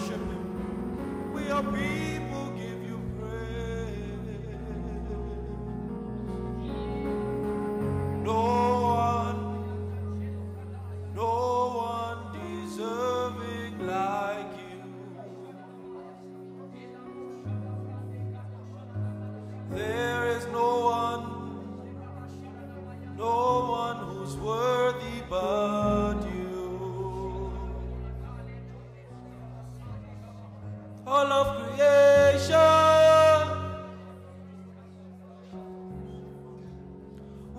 worship. We are people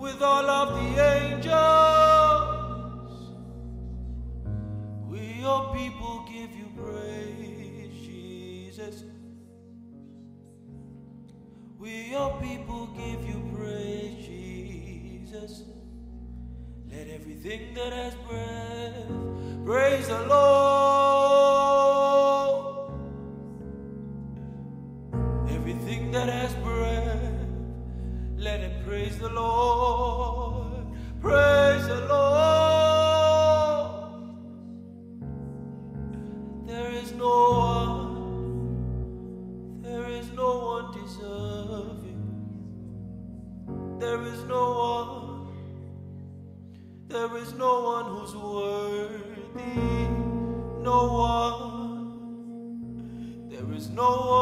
with all of the angels, we your people give you praise, Jesus. We your people give you praise, Jesus. Let everything that has breath praise the Lord. One, there is no one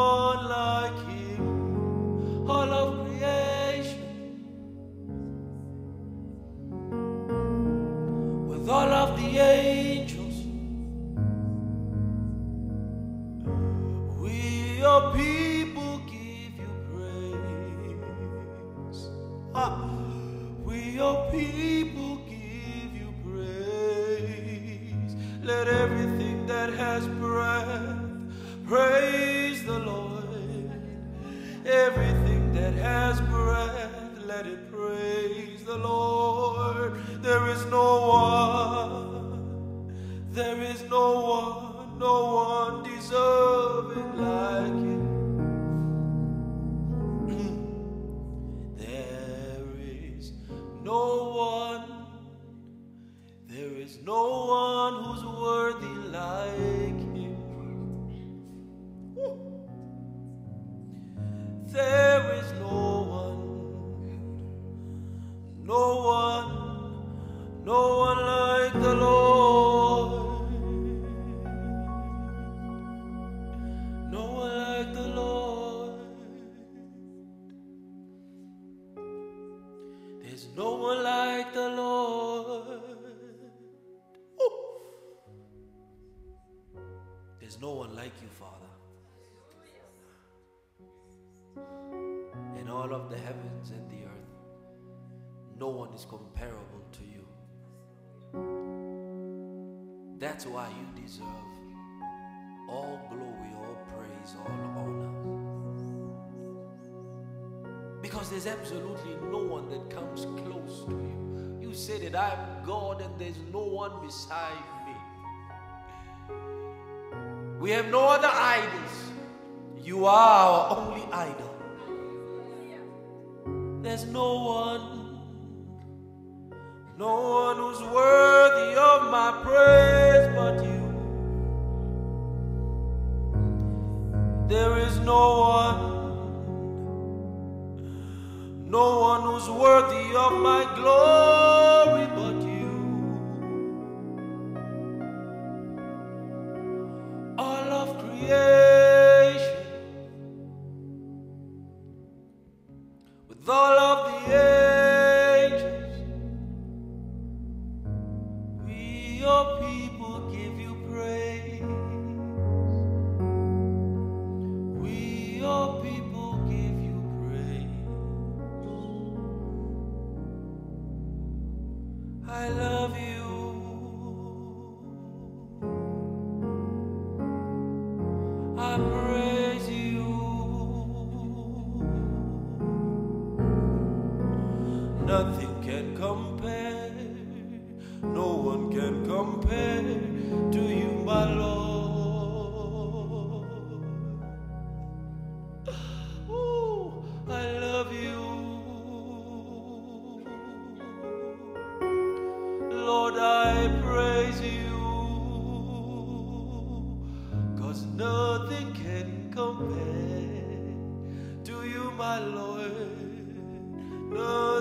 That's why you deserve all glory, all praise, all honor. Because there's absolutely no one that comes close to you. You say that I'm God and there's no one beside me. We have no other idols. You are our only idol. There's no one, no one who's worthy of my praise but you. There is no one, no one who's worthy of my glory but you. All of creation, with all of the Lord, I praise you. Cause nothing can compare to you, my Lord. Nothing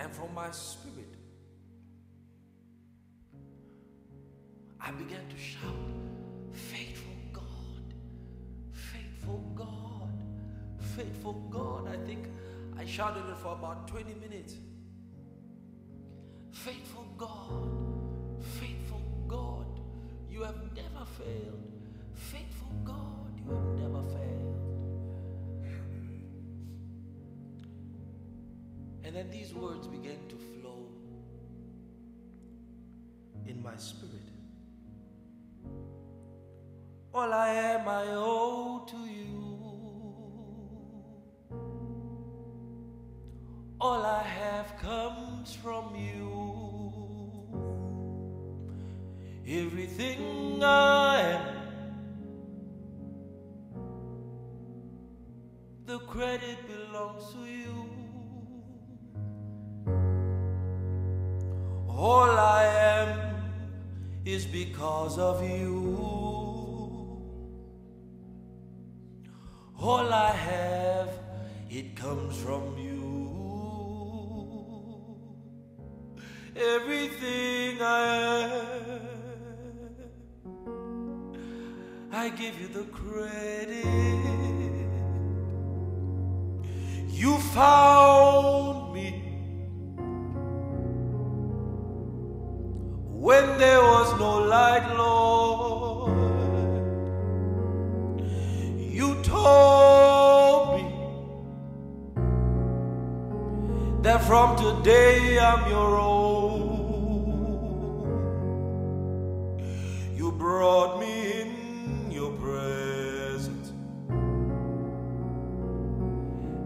And from my spirit, I began to shout, Faithful God, faithful God, faithful God. I think I shouted it for about 20 minutes. Faithful God, faithful God, you have never failed. These words began to flow in my spirit. All I am, I owe to you. All I have comes from you. Everything I am, the credit belongs to you. Is because of you. All I have, it comes from you. Everything I am, I give you the credit. You found told me that from today I'm your own. You brought me in your presence,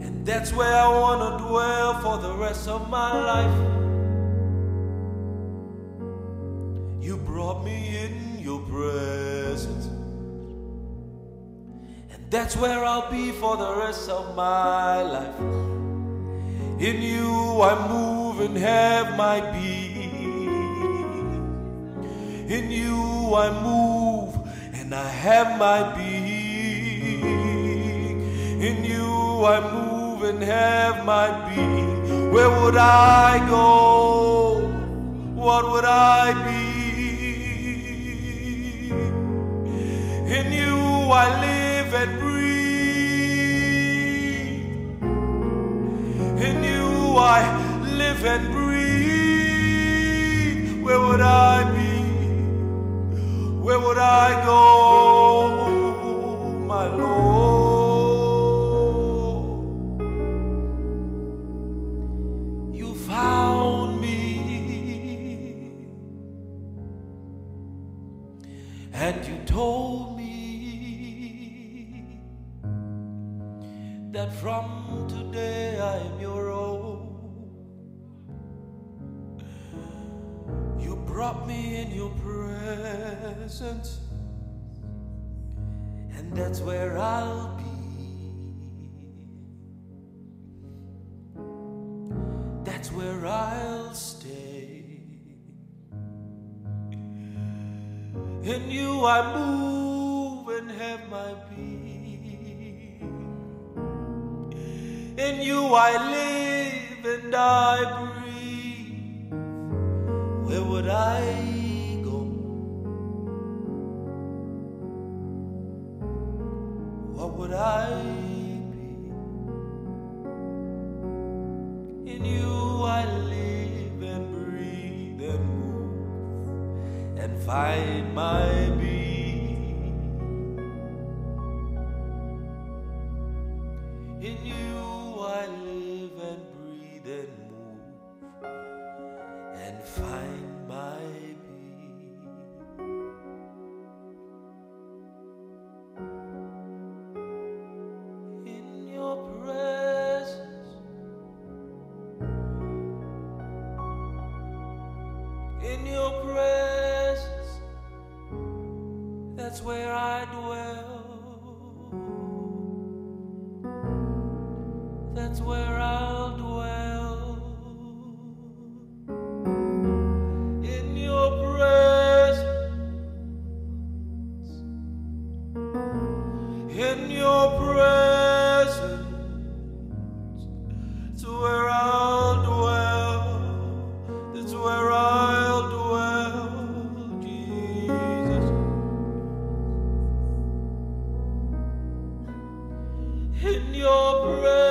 and that's where I want to dwell for the rest of my life. You brought me in your presence. That's where I'll be for the rest of my life. In you I move and have my being. In you I move and I have my being. In you I move and have my being. Where would I go? What would I be? I live and breathe. Where would I be? Where would I go, my Lord? You found me and you told me that from today I am your own. Brought me in your presence, and that's where I'll be. That's where I'll stay. In you I move and have my being. In you I live and I breathe. Where would I in your presence.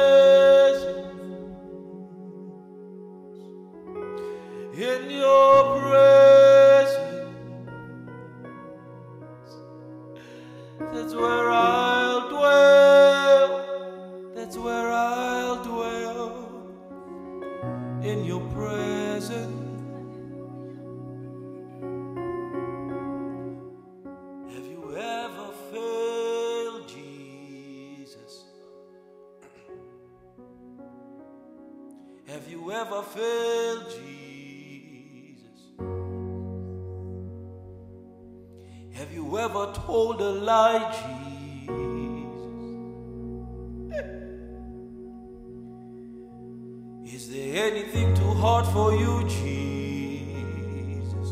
Is there anything too hard for you, Jesus?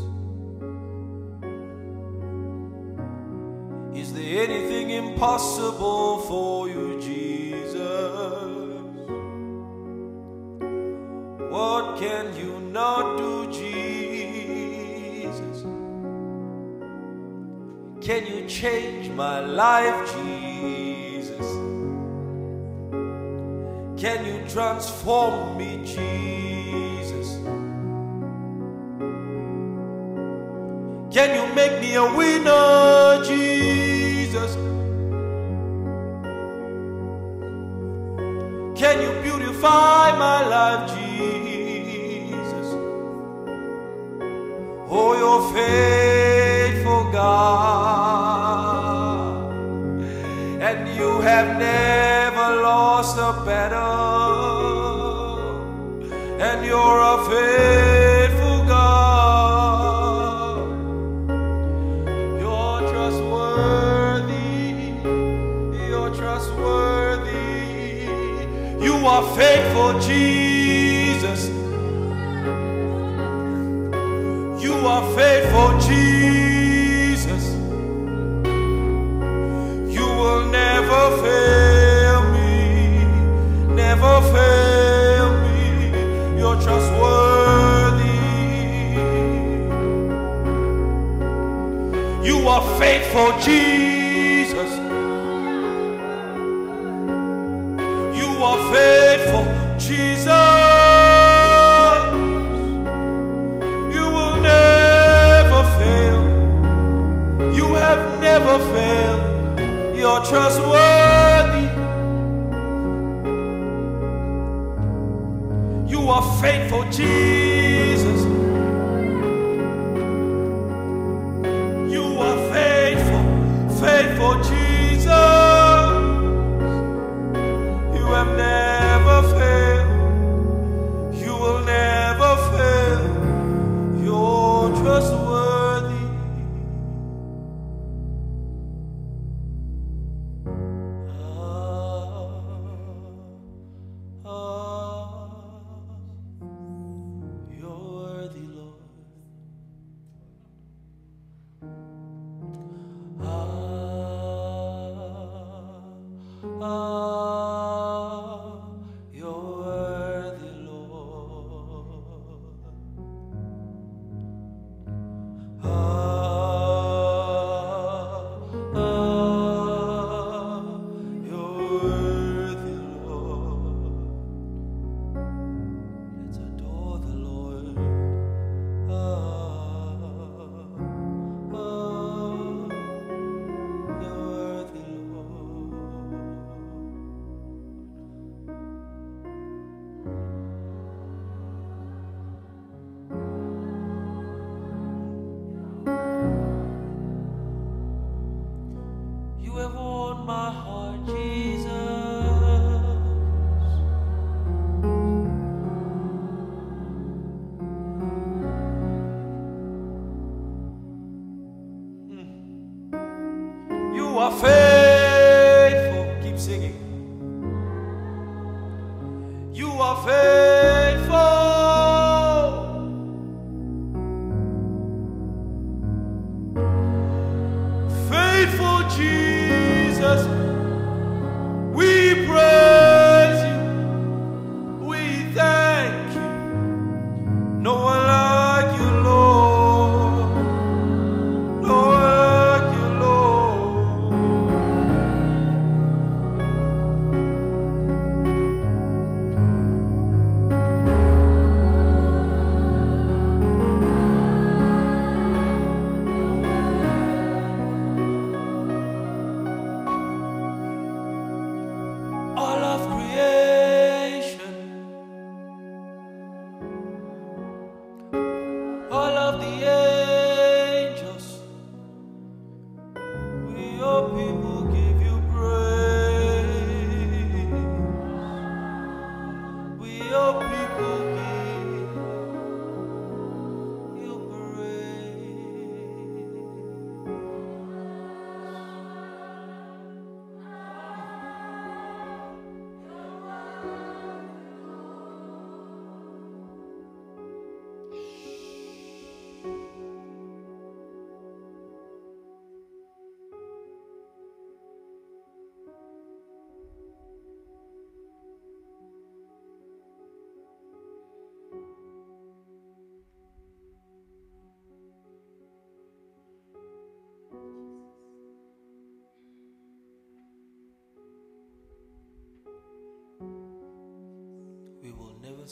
Is there anything impossible for you, Jesus? What can you not do, Jesus? Can you change my life, Jesus? Can you transform me, Jesus? Can you make me a winner, Jesus? Can you beautify my life, Jesus? Oh, your face. faithful Jesus. You are faithful, Jesus. You will never fail. You have never failed. You're trustworthy. You are faithful, Jesus.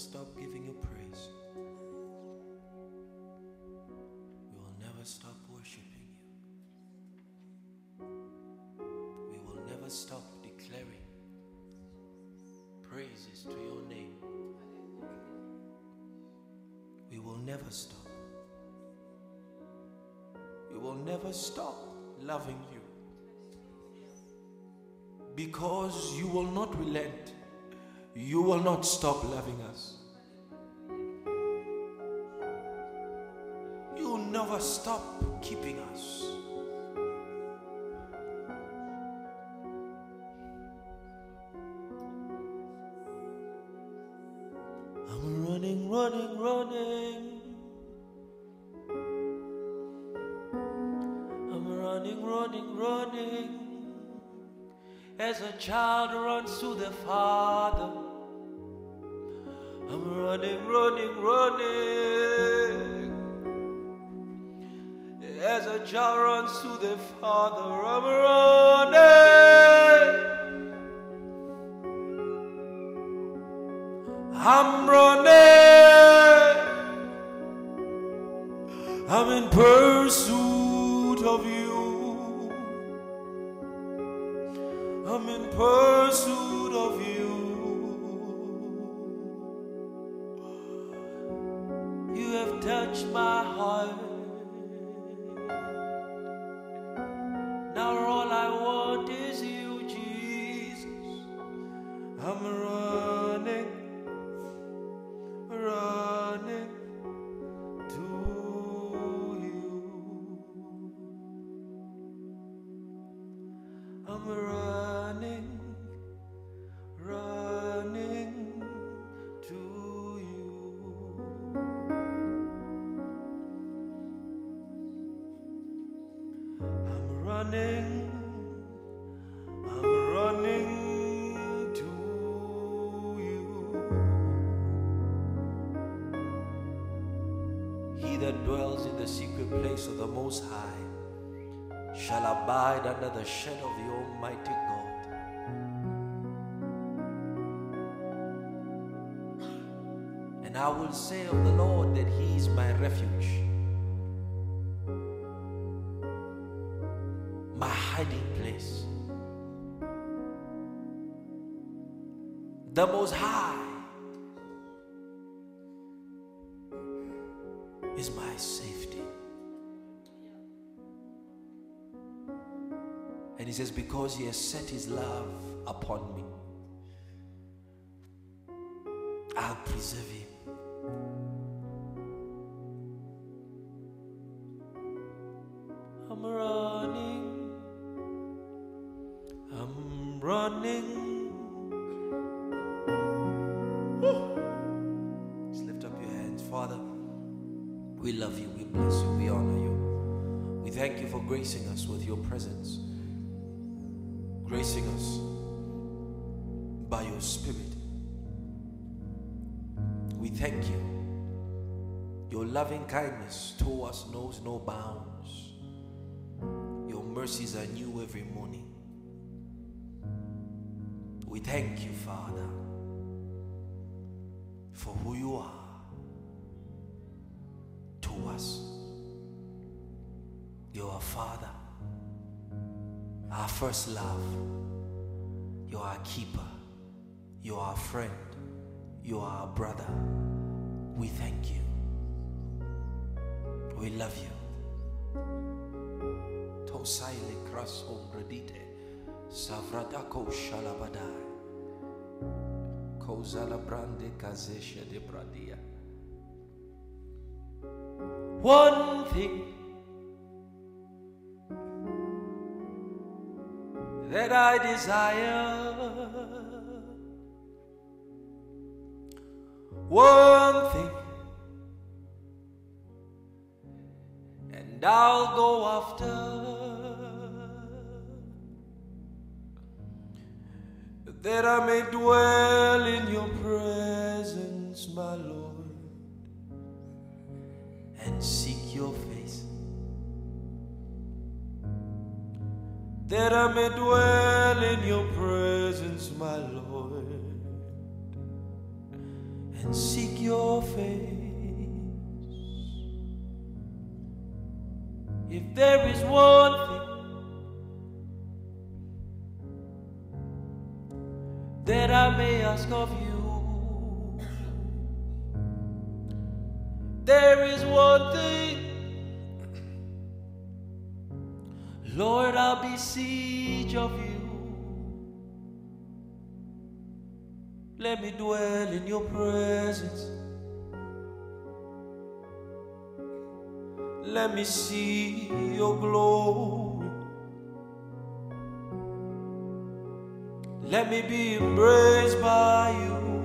Stop giving you praise. We will never stop worshiping you. We will never stop declaring praises to your name. We will never stop. We will never stop loving you because you will not relent. You will not stop loving us. You will never stop keeping us. I'm running, running, running. I'm running, running, running. As a child runs to the Father. Running, running, running. As a child runs to the Father, I'm running. I'm running. I'm in pursuit of you. I'm in pursuit of. You that dwells in the secret place of the Most High shall abide under the shadow of the Almighty God. And I will say of the Lord that He is my refuge, my hiding place. The Most High he says, Because he has set his love upon me, I'll preserve him. I'm running, I'm running. Just lift up your hands, Father. We love you, we bless you, we honor you. We thank you for gracing us with your presence, gracing us by your Spirit. We thank you. Your loving kindness to us knows no bounds. Your mercies are new every morning. We thank you, Father, for who you are first love. You're a keeper. You're a friend. You're a brother. We thank you. We love you. Tosaile kras ombredite. Savradako shalabadai. Kozala brande kazesha de bradia. One thing that I desire. One thing, and I'll go after that I may dwell in your presence, my Lord, and seek your face. That I may dwell in your presence, my Lord, and seek your face. If there is one thing that I may ask of you, Lord, of you. Let me dwell in your presence. Let me see your glory. Let me be embraced by you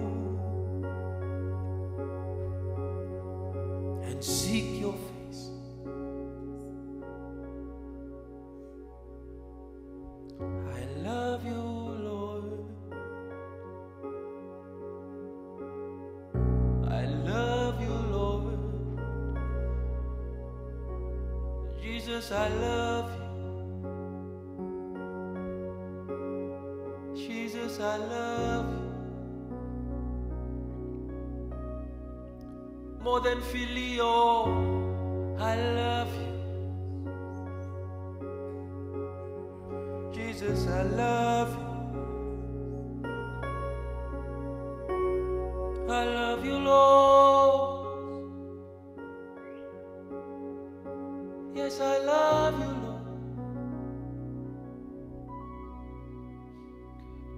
Yes, I love you, Lord.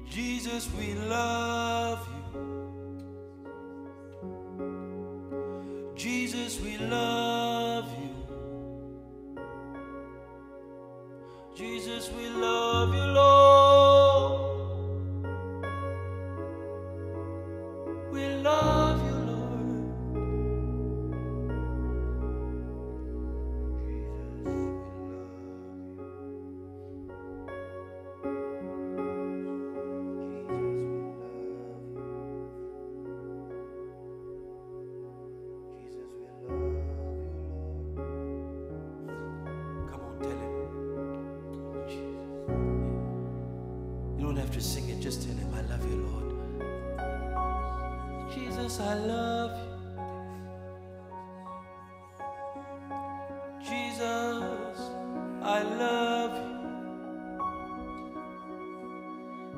Jesus, we love you. You sing it, just tell him, I love you, Lord. Jesus, I love you. Jesus, I love you.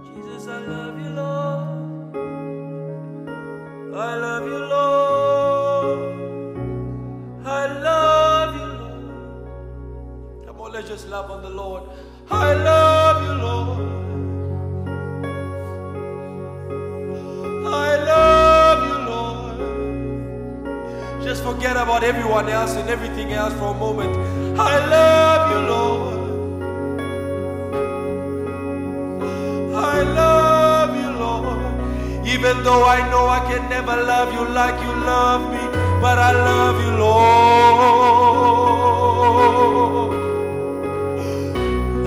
Jesus, I love you, Lord. I love you, Lord. I love you, Lord. Come on, let's just love on the Lord. About everyone else and everything else for a moment. I love you, Lord. I love you, Lord. Even though I know I can never love you like you love me, but I love you, Lord.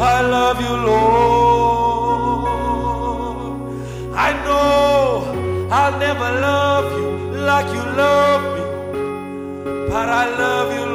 I love you, Lord. I know I'll never love you like you love me, but I love you,